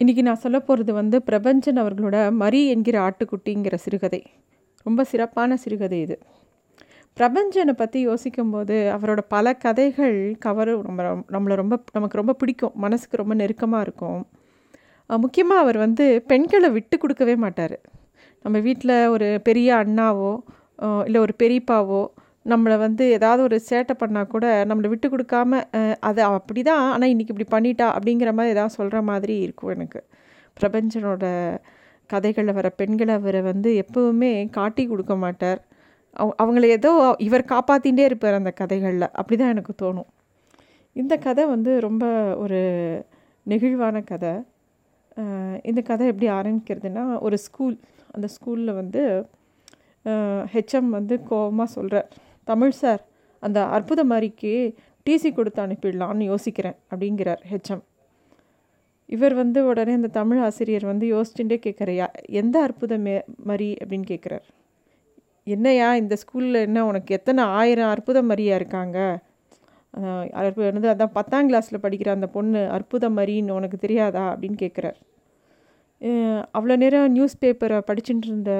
இன்றைக்கி நான் சொல்ல போகிறது வந்து பிரபஞ்சன் அவர்களோட மரி என்கிற ஆட்டுக்குட்டிங்கிற சிறுகதை. ரொம்ப சிறப்பான சிறுகதை இது. பிரபஞ்சனை பற்றி யோசிக்கும்போது அவரோட பல கதைகள் கவர் நம்ம நம்மளை ரொம்ப நமக்கு ரொம்ப பிடிக்கும். மனசுக்கு ரொம்ப நெருக்கமாக இருக்கும். முக்கியமாக அவர் வந்து பெண்களை விட்டு கொடுக்கவே மாட்டார். நம்ம வீட்டில் ஒரு பெரிய அண்ணாவோ இல்லை ஒரு பெரியப்பாவோ நம்மளை வந்து ஏதாவது ஒரு சேட்டை பண்ணால் கூட நம்மளை விட்டு கொடுக்காம அது அப்படி தான் ஆனால் இன்றைக்கி இப்படி பண்ணிட்டா அப்படிங்கிற மாதிரி ஏதாவது சொல்கிற மாதிரி இருக்கும் எனக்கு. பிரபஞ்சனோட கதைகளில் வர பெண்களை அவரை வந்து எப்போவுமே காட்டி கொடுக்க மாட்டார். அவ அவங்கள ஏதோ இவர் காப்பாற்றிகிட்டே இருப்பார் அந்த கதைகளில். அப்படி தான் எனக்கு தோணும். இந்த கதை வந்து ரொம்ப ஒரு நெகிழ்வான கதை. இந்த கதை எப்படி ஆரம்பிக்கிறதுனா ஒரு ஸ்கூல் அந்த ஸ்கூலில் வந்து ஹெச்எம் வந்து கோபமாக சொல்கிறார் தமிழ் சார் அந்த அற்புத மாதிரிக்கு டிசி கொடுத்து அனுப்பிடலான்னு யோசிக்கிறேன் அப்படிங்கிறார் ஹெச்எம் இவர் வந்து உடனே அந்த தமிழ் ஆசிரியர் வந்து யோசிச்சுட்டே கேட்குறையா எந்த அற்புத மே மரி? அப்படின்னு கேட்குறார். என்னையா இந்த ஸ்கூலில் என்ன உனக்கு எத்தனை ஆயிரம் அற்புத மரியாக இருக்காங்க? வந்து அதான் பத்தாம் கிளாஸில் படிக்கிற அந்த பொண்ணு அற்புத மரின்னு உனக்கு தெரியாதா? அப்படின்னு கேட்குறார். அவ்வளோ நேரம் நியூஸ் பேப்பரை படிச்சுட்டு இருந்த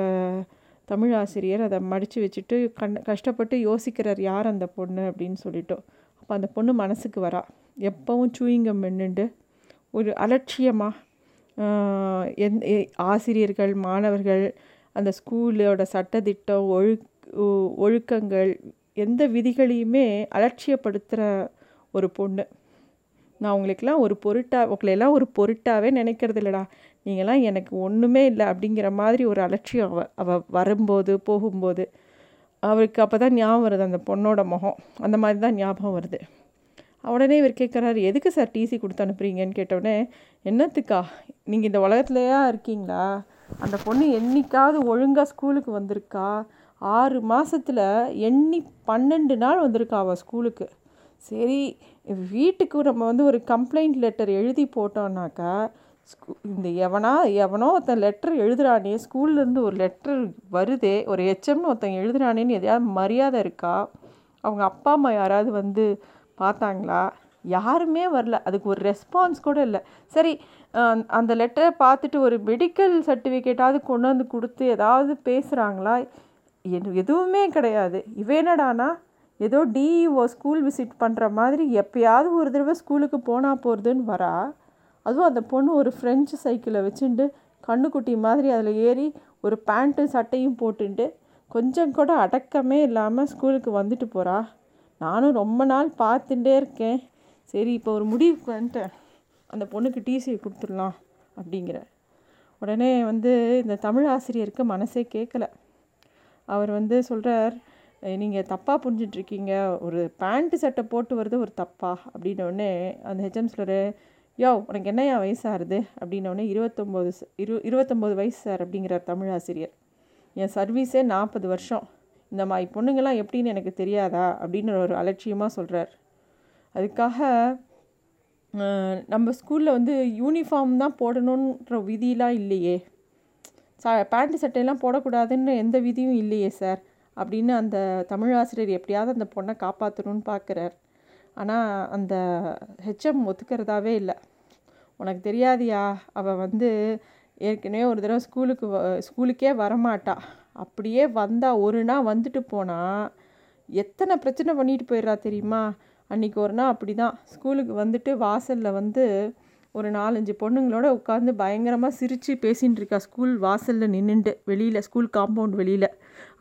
தமிழ் ஆசிரியர் அதை மடித்து வச்சுட்டு கண் கஷ்டப்பட்டு யோசிக்கிறார் யார் அந்த பொண்ணு? அப்படின்னு சொல்லிட்டோம் அப்போ அந்த பொண்ணு மனசுக்கு வரா. எப்போவும் சூயிங்கம் மென்னுண்டு ஒரு அலட்சியமாக எந் ஆசிரியர்கள் மாணவர்கள் அந்த ஸ்கூலோட சட்டத்திட்டம் ஒழு ஒழுக்கங்கள் எந்த விதிகளையுமே அலட்சியப்படுத்துகிற ஒரு பொண்ணு. நான் உங்களுக்கெல்லாம் ஒரு பொருட்டாக உங்களையெல்லாம் ஒரு பொருட்டாகவே நினைக்கிறது இல்லைடா நீங்களாம் எனக்கு ஒன்றுமே இல்லை அப்படிங்கிற மாதிரி ஒரு அலட்சியம் அவ அவள் வரும்போது போகும்போது அவருக்கு அப்போ தான் ஞாபகம் வருது அந்த பொண்ணோட முகம். அந்த மாதிரி தான் ஞாபகம் வருது. உடனே இவர் கேட்குறாரு எதுக்கு சார் டிசி கொடுத்து அனுப்புறீங்கன்னு? கேட்டவுடனே என்னத்துக்கா? நீங்கள் இந்த உலகத்துலையா இருக்கீங்களா? அந்த பொண்ணு என்றைக்காவது ஒழுங்காக ஸ்கூலுக்கு வந்திருக்கா? ஆறு மாதத்தில் எண்ணி பன்னெண்டு நாள் வந்திருக்கா அவள் ஸ்கூலுக்கு. சரி வீட்டுக்கு நம்ம வந்து ஒரு கம்ப்ளைண்ட் லெட்டர் எழுதி போட்டோம்னாக்கா ஸ்கூ இந்த எவனா எவனோ ஒருத்தன் லெட்டர் எழுதுறானே ஸ்கூல்லேருந்து ஒரு லெட்டர் வருதே ஒரு ஹெச்எம்னு ஒருத்தன் எழுதுறானேன்னு எதையாவது மரியாதை இருக்கா? அவங்க அப்பா அம்மா யாராவது வந்து பார்த்தாங்களா? யாருமே வரல. அதுக்கு ஒரு ரெஸ்பான்ஸ் கூட இல்லை. சரி அந்த லெட்டரை பார்த்துட்டு ஒரு மெடிக்கல் சர்டிஃபிகேட்டாவது கொண்டு வந்து கொடுத்து ஏதாவது பேசுகிறாங்களா எதுவுமே கிடையாது. இவேனடானா ஏதோ டிஇஓ ஸ்கூல் விசிட் பண்ணுற மாதிரி எப்பயாவது ஒரு தடவை ஸ்கூலுக்கு போனால் போகிறதுன்னு வரா? அதுவும் அந்த பொண்ணு ஒரு ஃப்ரெஞ்சு சைக்கிளை வச்சுட்டு கண்ணுக்குட்டி மாதிரி அதில் ஏறி ஒரு பேண்ட்டு சட்டையும் போட்டுட்டு கொஞ்சம் கூட அடக்கமே இல்லாமல் ஸ்கூலுக்கு வந்துட்டு போகிறா நானும் ரொம்ப நாள் பார்த்துட்டே இருக்கேன். சரி இப்போ ஒரு முடிவுக்கு வந்துட்டேன். அந்த பொண்ணுக்கு டிசியை கொடுத்துடலாம் அப்படிங்கிற. உடனே வந்து இந்த தமிழ் ஆசிரியருக்கு மனசே கேட்கல அவர் வந்து சொல்கிறார் நீங்கள் தப்பாக புரிஞ்சிட்ருக்கீங்க ஒரு பேண்ட்டு சட்டை போட்டு வருது ஒரு தப்பா? அப்படின்னோடனே அந்த ஹெச்எம் சொல்கிறார் யோ உனக்கு என்னையா வயசாகுது? அப்படின்னோடனே இருபத்தொம்போது இரு இருபத்தொம்போது வயசு சார் அப்படிங்கிறார் தமிழ் ஆசிரியர் என் சர்வீஸே நாற்பது வருஷம். இந்த மாதிரி பொண்ணுங்கள்லாம் எப்படின்னு எனக்கு தெரியாதா? அப்படின்னு ஒரு அலட்சியமாக சொல்கிறார் அதுக்காக நம்ம ஸ்கூலில் வந்து யூனிஃபார்ம் தான் போடணுன்ற விதியெலாம் இல்லையே. சா பேண்ட்டு சட்டையெல்லாம் போடக்கூடாதுன்னு எந்த விதியும் இல்லையே சார். அப்படின்னு அந்த தமிழ் ஆசிரியர் எப்படியாவது அந்த பொண்ணை காப்பாற்றணும்னு பார்க்குறார் ஆனால் அந்த ஹெச்எம் ஒத்துக்கிறதாவே இல்லை. உனக்கு தெரியாதியா? அவள் வந்து ஏற்கனவே ஒரு தடவை ஸ்கூலுக்கு ஸ்கூலுக்கே வரமாட்டா. அப்படியே வந்தால் ஒரு நாள் வந்துட்டு போனால் எத்தனை பிரச்சனை பண்ணிட்டு போயிடுறா தெரியுமா? அன்றைக்கி ஒரு நாள் அப்படி தான் ஸ்கூலுக்கு வந்துட்டு வாசலில் வந்து ஒரு நாலஞ்சு பொண்ணுங்களோட உட்காந்து பயங்கரமாக சிரித்து பேசின்னு இருக்கா ஸ்கூல் வாசலில் நின்றுண்டு வெளியில் ஸ்கூல் காம்பவுண்ட் வெளியில்.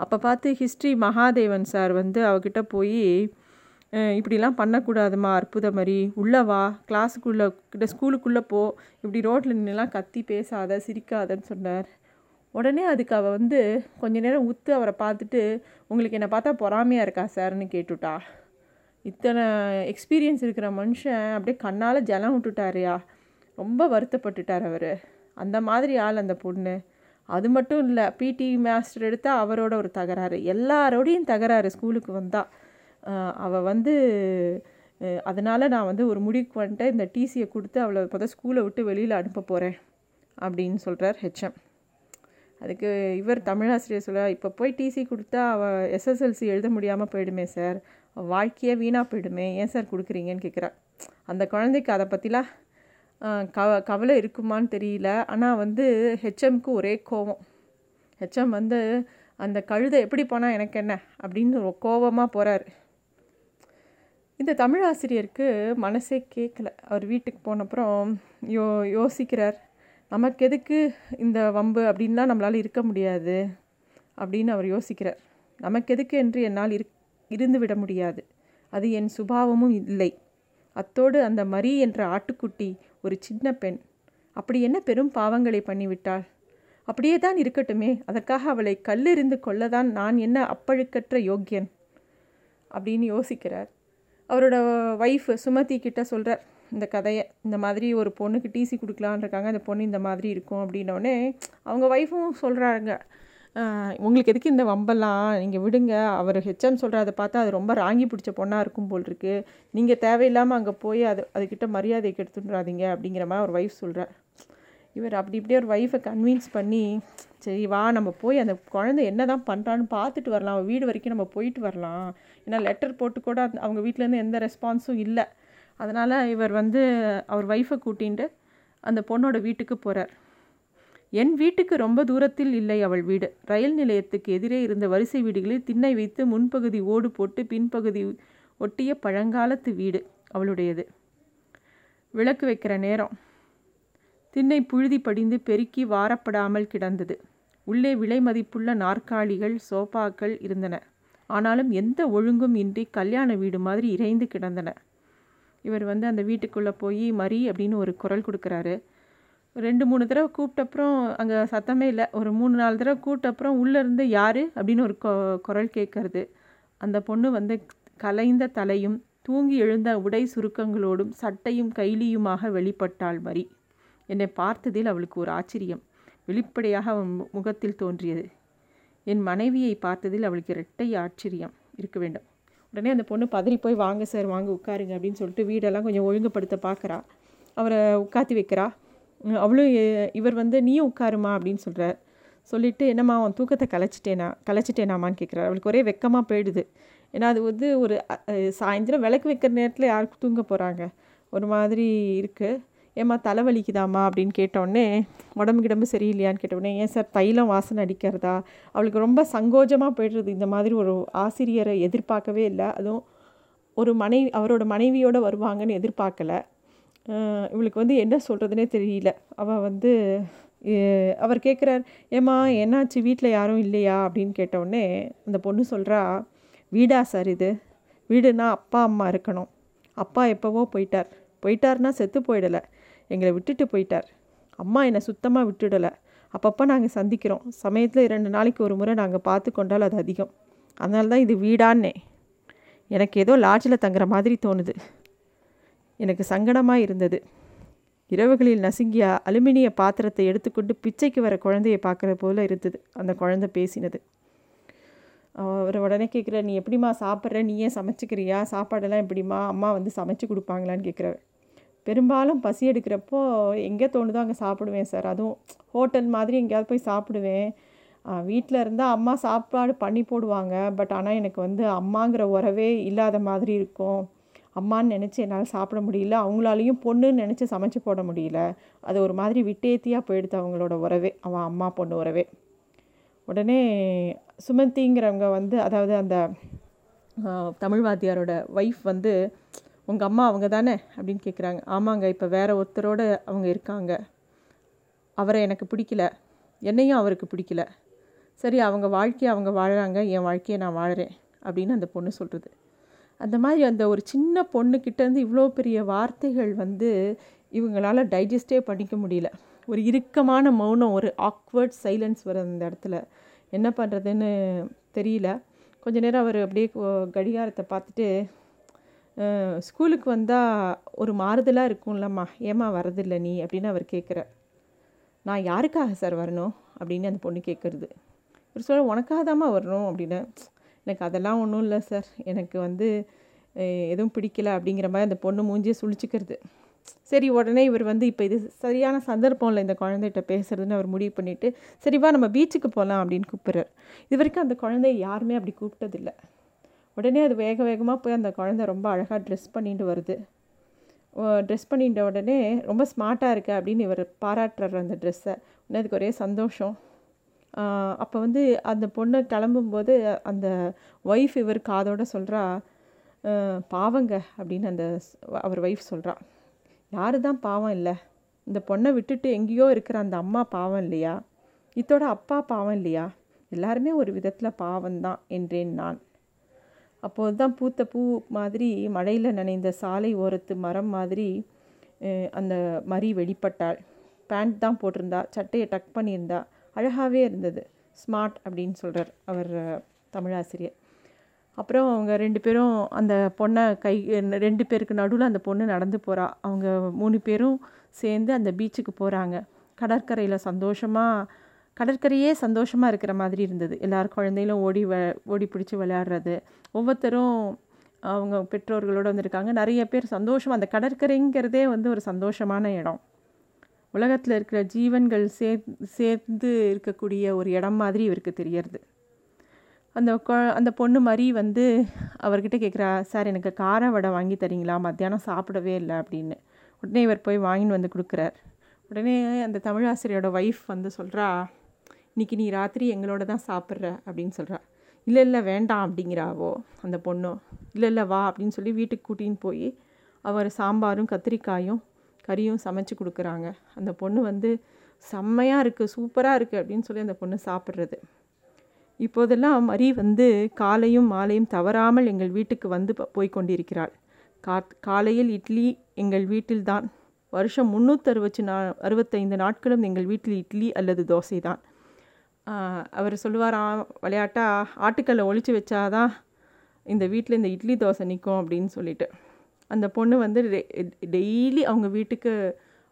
அப்போ பார்த்து ஹிஸ்ட்ரி மகாதேவன் சார் வந்து அவகிட்ட போய் இப்படிலாம் பண்ணக்கூடாதுமா அற்புத மாதிரி உள்ளே வா கிளாஸுக்குள்ளே கிட்ட ஸ்கூலுக்குள்ளே போ. இப்படி ரோட்டில் நின்றுலாம் கத்தி பேசாத சிரிக்காதன்னு சொன்னார். உடனே அதுக்கு அவள் வந்து கொஞ்ச நேரம் உத்து அவரை பார்த்துட்டு உங்களுக்கு என்னை பார்த்தா பொறாமையாக இருக்கா சார்னு கேட்டுட்டா. இத்தனை எக்ஸ்பீரியன்ஸ் இருக்கிற மனுஷன் அப்படியே கண்ணால் ஜலம் விட்டுட்டாருயா. ரொம்ப வருத்தப்பட்டுட்டார் அவர். அந்த மாதிரி ஆள் அந்த பொண்ணு. அது மட்டும் இல்லை பிடி மாஸ்டர் எடுத்தால் அவரோட ஒரு தகராறு. எல்லாரோடையும் தகராறு ஸ்கூலுக்கு வந்தால் அவள் வந்து அதனால் நான் வந்து ஒரு முடிவுக்கு வந்துட்டு இந்த டிசியை கொடுத்து அவளை பார்த்தா ஸ்கூலை விட்டு வெளியில் அனுப்ப போகிறேன் அப்படின்னு சொல்கிறார் ஹெச்எம் அதுக்கு இவர் தமிழாசிரியர் சொல்ல இப்போ போய் டிசி கொடுத்தா அவள் எஸ்எஸ்எல்சி எழுத முடியாமல் போயிடுமே சார் வாழ்க்கையே வீணாக போயிடுமே. ஏன் சார் கொடுக்குறீங்கன்னு கேட்குறா அந்த குழந்தைக்கு அதை பற்றிலாம் கவ கவலை இருக்குமான்னு தெரியல. ஆனால் வந்து ஹெச்எம்க்கு ஒரே கோவம். ஹெச்எம் வந்து அந்த கழுதை எப்படி போனால் எனக்கு என்ன அப்படின்னு கோவமாக போகிறாரு இந்த தமிழ் ஆசிரியருக்கு மனசே கேட்கல அவர் வீட்டுக்கு போனப்புறம் யோ யோசிக்கிறார். நமக்கு எதுக்கு இந்த வம்பு? அப்படின்லாம் நம்மளால் இருக்க முடியாது. அப்படின்னு அவர் யோசிக்கிறார். நமக்கு எதுக்கு என்று என்னால் இரு இருந்து விட முடியாது. அது என் சுபாவமும் இல்லை. அத்தோடு அந்த மரி என்ற ஆட்டுக்குட்டி ஒரு சின்ன பெண். அப்படி என்ன பெரும் பாவங்களை பண்ணிவிட்டாள்? அப்படியே தான் இருக்கட்டுமே. அதற்காக அவளை கல்லெறிந்து கொள்ளதான் நான் என்ன அப்பழுக்கற்ற யோக்கியன்? அப்படின்னு யோசிக்கிறார். அவரோட ஒய்ஃப் சுமதி கிட்ட சொல்கிறார் இந்த கதையை இந்த மாதிரி ஒரு பொண்ணுக்கு டிசி கொடுக்கலான் இருக்காங்க அந்த பொண்ணு இந்த மாதிரி இருக்கும் அப்படின்னோடனே அவங்க ஒய்ஃபும் சொல்கிறாங்க உங்களுக்கு எதுக்கு இந்த வம்பெல்லாம்? நீங்கள் விடுங்க. அவர் ஹெச்எம் சொல்கிறத பார்த்தா அது ரொம்ப ராங்கி பிடிச்ச பொண்ணாக இருக்கும் போல் இருக்குது நீங்கள் தேவையில்லாமல் அங்கே போய் அது அதுக்கிட்ட மரியாதை கெடுத்துட்றாதீங்க அப்படிங்கிற மாதிரி ஒரு ஒய்ஃப் சொல்கிறார் இவர் அப்படி இப்படியே ஒரு ஒய்ஃபை கன்வின்ஸ் பண்ணி சரி வா நம்ம போய் அந்த குழந்தை என்ன தான் பண்ணுறான்னு பார்த்துட்டு வரலாம். அவள் வீடு வரைக்கும் நம்ம போயிட்டு வரலாம். ஏன்னா லெட்டர் போட்டு கூட அவங்க வீட்டிலேருந்து எந்த ரெஸ்பான்ஸும் இல்லை. அதனால் இவர் வந்து அவர் ஒய்ஃபை கூட்டின்ட்டு அந்த பொண்ணோட வீட்டுக்கு போகிறார் என் வீட்டுக்கு ரொம்ப தூரத்தில் இல்லை அவள் வீடு. ரயில் நிலையத்துக்கு எதிரே இருந்த வரிசை வீடுகளில் திண்ணை வைத்து முன்பகுதி ஓடு போட்டு பின்பகுதி ஒட்டிய பழங்காலத்து வீடு அவளுடையது. விளக்கு வைக்கிற நேரம். திண்ணை புழுதி படிந்து பெருக்கி வாரப்படாமல் கிடந்தது. உள்ளே விலை மதிப்புள்ள நாற்காலிகள் சோபாக்கள் இருந்தன. ஆனாலும் எந்த ஒழுங்கும் இன்றி கல்யாண வீடு மாதிரி இறைந்து கிடந்தன. இவர் வந்து அந்த வீட்டுக்குள்ளே போய் மரி அப்படின்னு ஒரு குரல் கொடுக்குறாரு. ரெண்டு மூணு தடவை கூப்பிட்டப்புறம் அங்கே சத்தமே இல்லை. ஒரு மூணு நாலு தடவை கூப்பிட்டப்புறம் உள்ளேருந்து யார்? அப்படின்னு ஒரு குரல் கேட்கறது அந்த பொண்ணு வந்து கலைந்த தலையும் தூங்கி எழுந்த உடை சுருக்கங்களோடும் சட்டையும் கைலியுமாக வெளிப்பட்டாள் மரி. என்னை பார்த்ததில் அவளுக்கு ஒரு ஆச்சரியம். வெளிப்படையாக அவன் முகத்தில் தோன்றியது. என் மனைவியை பார்த்ததில் அவளுக்கு இரட்டை ஆச்சரியம் இருக்க வேண்டும். உடனே அந்த பொண்ணு பதறி போய் வாங்க சார் வாங்க உட்காருங்க அப்படின்னு சொல்லிட்டு வீடெல்லாம் கொஞ்சம் ஒழுங்குபடுத்த பார்க்குறா. அவரை உட்காத்தி வைக்கிறா. அவளும் இவர் வந்து நீயும் உட்காருமா? அப்படின்னு சொல்கிறார் சொல்லிவிட்டு என்னம்மா அவன் தூக்கத்தை கலைச்சிட்டேனா கலைச்சிட்டேனாமான்னு கேட்குறாரு அவளுக்கு ஒரே வெக்கமாக போயிடுது. ஏன்னா அது வந்து ஒரு சாயந்தரம் விளக்கு வைக்கிற நேரத்தில் யாருக்கு தூங்க போகிறாங்க ஒரு மாதிரி இருக்குது ஏம்மா தலைவலிக்குதாம்மா அப்படின்னு கேட்டோடனே உடம்பு கிடம்பு சரியில்லையான்னு கேட்டவுடனே ஏன் சார் தைலம் வாசனை அடிக்கிறதா? அவளுக்கு ரொம்ப சங்கோஜமாக போய்டுறது இந்த மாதிரி ஒரு ஆசிரியரை எதிர்பார்க்கவே இல்லை. அதுவும் ஒரு மனைவி அவரோட மனைவியோடு வருவாங்கன்னு எதிர்பார்க்கலை. இவளுக்கு வந்து என்ன சொல்கிறதுனே தெரியல. அவள் வந்து அவர் கேட்குறார் ஏம்மா என்னாச்சு? வீட்டில் யாரும் இல்லையா? அப்படின்னு கேட்டவுடனே அந்த பொண்ணு சொல்கிறா வீடா சார் இது. வீடுனா அப்பா அம்மா இருக்கணும். அப்பா எப்போவோ போயிட்டார். போயிட்டார்னா செத்து போயிடலை. எங்களை விட்டுட்டு போயிட்டார். அம்மா என்னை சுத்தமாக விட்டுடலை. அப்பப்போ நாங்கள் சந்திக்கிறோம். சமயத்தில் ரெண்டு நாளைக்கு ஒரு முறை நாங்கள் பார்த்து கொண்டால் அது அதிகம். அதனால தான் இது வீடான்னே. எனக்கு ஏதோ லாட்ஜில் தங்குற மாதிரி தோணுது. எனக்கு சங்கடமாக இருந்தது. இரவுகளில் நசுங்கிய அலுமினிய பாத்திரத்தை எடுத்துக்கொண்டு பிச்சைக்கு வர குழந்தையை பார்க்குற போல இருந்தது. அந்த குழந்தை பேசினது. அவர் உடனே கேட்குற நீ எப்படிம்மா சாப்பிட்ற? நீ ஏன் சமைச்சிக்கிறியா? சாப்பாடெல்லாம் எப்படிம்மா? அம்மா வந்து சமைச்சு கொடுப்பாங்களான்னு கேட்குறாரு. பெரும்பாலும் பசி எடுக்கிறப்போ எங்கே தோணுதோ அங்கே சாப்பிடுவேன் சார். அதுவும் ஹோட்டல் மாதிரி எங்கேயாவது போய் சாப்பிடுவேன். வீட்டில் இருந்தால் அம்மா சாப்பாடு பண்ணி போடுவாங்க. பட் ஆனால் எனக்கு வந்து அம்மாங்கிற உறவே இல்லாத மாதிரி இருக்கும். அம்மான்னு நினச்சி என்னால் சாப்பிட முடியல. அவங்களாலையும் பொண்ணுன்னு நினச்சி சமைச்சு போட முடியல. அது ஒரு மாதிரி விட்டேத்தியாக போயிடுது அவங்களோட உறவே அவன் அம்மா பொண்ணு உறவே. உடனே சுமந்திங்கிறவங்க வந்து அதாவது அந்த தமிழ் வாத்தியாரோட ஒய்ஃப் வந்து உங்கள் அம்மா அவங்க தானே அப்படின்னு கேட்குறாங்க ஆமாங்க இப்போ வேறு ஒருத்தரோட அவங்க இருக்காங்க. அவரை எனக்கு பிடிக்கல. என்னையும் அவருக்கு பிடிக்கல. சரி அவங்க வாழ்க்கையை அவங்க வாழறாங்க என் வாழ்க்கையை நான் வாழறேன் அப்படின்னு அந்த பொண்ணு சொல்கிறது அந்த மாதிரி அந்த ஒரு சின்ன பொண்ணுக்கிட்டேருந்து இவ்வளோ பெரிய வார்த்தைகள் வந்து இவங்களால் டைஜஸ்டே பண்ணிக்க முடியல. ஒரு இறுக்கமான மௌனம் ஒரு ஆக்வர்ட் சைலன்ஸ் வர அந்த இடத்துல. என்ன பண்ணுறதுன்னு தெரியல. கொஞ்ச நேரம் அவர் அப்படியே கடிகாரத்தை பார்த்துட்டு ஸ்கூலுக்கு வந்தால் ஒரு மாறுதலாக இருக்கும்லம்மா. ஏமா வரதில்லை நீ? அப்படின்னு அவர் கேட்குற நான் யாருக்காக சார் வரணும்? அப்படின்னு அந்த பொண்ணு கேட்குறது இவர் சொல்ல உனக்காக தாம்மா வரணும்? அப்படின்னு. எனக்கு அதெல்லாம் ஒன்றும் இல்லை சார். எனக்கு வந்து எதுவும் பிடிக்கல அப்படிங்கிற மாதிரி அந்த பொண்ணு மூஞ்சியை சுழிச்சிக்கிறது. சரி உடனே இவர் வந்து இப்போ இது சரியான சந்தர்ப்பம் இல்லை இந்த குழந்தைகிட்ட பேசுறதுன்னு அவர் முடிவு பண்ணிவிட்டு சரிவா நம்ம பீச்சுக்கு போகலாம் அப்படின்னு கூப்பிட்றாரு. இது வரைக்கும் அந்த குழந்தைய யாருமே அப்படி கூப்பிட்டதில்லை. உடனே அது வேக வேகமாக போய் அந்த குழந்தை ரொம்ப அழகாக ட்ரெஸ் பண்ணிட்டு வருது. ட்ரெஸ் பண்ணிட்ட உடனே ரொம்ப ஸ்மார்ட்டாக இருக்க அப்படின்னு இவர் பாராட்டுறார் அந்த ட்ரெஸ்ஸை உடனே அதுக்கு ஒரே சந்தோஷம். அப்போ வந்து அந்த பொண்ணு கிளம்பும்போது அந்த ஒய்ஃப் இவர் காதோட சொல்கிறா பாவங்க அப்படின்னு அந்த அவர் ஒய்ஃப் சொல்கிறா யாரு தான் பாவம் இல்லை? இந்த பொண்ணை விட்டுட்டு எங்கேயோ இருக்கிற அந்த அம்மா பாவம் இல்லையா? இத்தோட அப்பா பாவம் இல்லையா? எல்லாருமே ஒரு விதத்தில் பாவம்தான் என்றேன் நான். அப்போது தான் பூத்த பூ மாதிரி மழையில் நனைந்த சாலை ஓரத்து மரம் மாதிரி அந்த மரி வெளிப்பட்டாள் பேண்ட் தான் போட்டிருந்தா சட்டையை டக் பண்ணியிருந்தா அழகாகவே இருந்தது. ஸ்மார்ட் அப்படின்னு சொல்கிறார் அவர் தமிழாசிரியர். அப்புறம் அவங்க ரெண்டு பேரும் அந்த பொண்ணை கை ரெண்டு பேருக்கு நடுவில் அந்த பொண்ணு நடந்து போகிறா அவங்க மூணு பேரும் சேர்ந்து அந்த பீச்சுக்கு போகிறாங்க கடற்கரையில் சந்தோஷமாக கடற்கரையே சந்தோஷமாக இருக்கிற மாதிரி இருந்தது. எல்லார் குழந்தைகளும் ஓடி வ ஓடி பிடிச்சி விளையாடுறது. ஒவ்வொருத்தரும் அவங்க பெற்றோர்களோடு வந்திருக்காங்க. நிறைய பேர் சந்தோஷம் அந்த கடற்கரைங்கிறதே வந்து ஒரு சந்தோஷமான இடம். உலகத்தில் இருக்கிற ஜீவன்கள் சேர் சேர்ந்து இருக்கக்கூடிய ஒரு இடம் மாதிரி இவருக்கு தெரியறது. அந்த அந்த பொண்ணு மாதிரி வந்து அவர்கிட்ட கேட்குறா சார் எனக்கு கார வடை வாங்கி தரீங்களா? மத்தியானம் சாப்பிடவே இல்லை அப்படின்னு. உடனே இவர் போய் வாங்கின்னு வந்து கொடுக்குறார். உடனே அந்த தமிழாசிரியரோட ஒய்ஃப் வந்து சொல்கிறா இன்றைக்கி நீ ராத்திரி எங்களோட தான் சாப்பிட்ற அப்படின்னு சொல்கிறா இல்லை இல்லை வேண்டாம் அப்படிங்கிறாவோ அந்த பொண்ணும் இல்லை இல்லை வா அப்படின்னு சொல்லி வீட்டுக்கு கூட்டின்னு போய் அவர் சாம்பாரும் கத்திரிக்காயும் கறியும் சமைச்சு கொடுக்குறாங்க. அந்த பொண்ணு வந்து செம்மையாக இருக்குது சூப்பராக இருக்குது அப்படின்னு சொல்லி அந்த பொண்ணு சாப்பிட்றது. இப்போதெல்லாம் மரி வந்து காலையும் மாலையும் தவறாமல் எங்கள் வீட்டுக்கு வந்து போய் கொண்டிருக்கிறாள். கா காலையில் இட்லி எங்கள் வீட்டில்தான் வருஷம் முந்நூற்றறுபத்தி நா அறுபத்தைந்து நாட்களும் எங்கள் வீட்டில் இட்லி அல்லது தோசை தான். அவர் சொல்லுவாராம் விளையாட்டாக ஆட்டுக்கல்லை ஒழிச்சு வச்சாதான் இந்த வீட்டில் இந்த இட்லி தோசை நிற்கும் அப்படின்னு சொல்லிட்டு. அந்த பொண்ணு வந்து டெய்லி அவங்க வீட்டுக்கு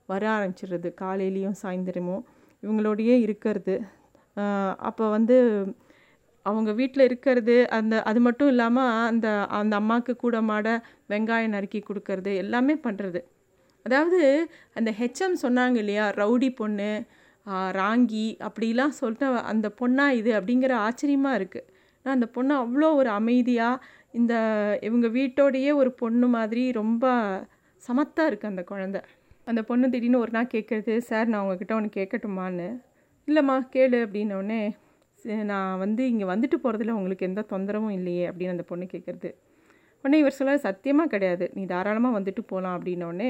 வர ஆரம்பிச்சிடுறது காலையிலையும் சாயந்தரமும். இவங்களோடையே இருக்கிறது. அப்போ வந்து அவங்க வீட்டில் இருக்கிறது அந்த அது மட்டும் இல்லாமல் அந்த அந்த அம்மாவுக்கு கூட மாட வெங்காயம் நறுக்கி கொடுக்கறது எல்லாமே பண்ணுறது அதாவது அந்த ஹெச்எம் சொன்னாங்க இல்லையா ரவுடி பொண்ணு ராங்கி அப்படிலாம் சொல்லிட்டு அந்த பொண்ணா இது அப்படிங்கிற ஆச்சரியமாக இருக்குது ஆனால் அந்த பொண்ணு அவ்வளோ ஒரு அமைதியாக இந்த இவங்க வீட்டோடையே ஒரு பொண்ணு மாதிரி ரொம்ப சமத்தாக இருக்குது அந்த குழந்த. அந்த பொண்ணு திடீர்னு ஒரு நாள் கேட்குறது சார் நான் உங்ககிட்ட ஒன்று கேட்கட்டுமான்னு? இல்லைம்மா கேளு அப்படின்னோடனே நான் வந்து இங்கே வந்துட்டு போகிறதுல உங்களுக்கு எந்த தொந்தரவும் இல்லையே அப்படின்னு அந்த பொண்ணு கேட்குறது உடனே இவர் சொல்ல சத்தியமாக கிடையாது. நீ தாராளமாக வந்துட்டு போகலாம் அப்படின்னோடனே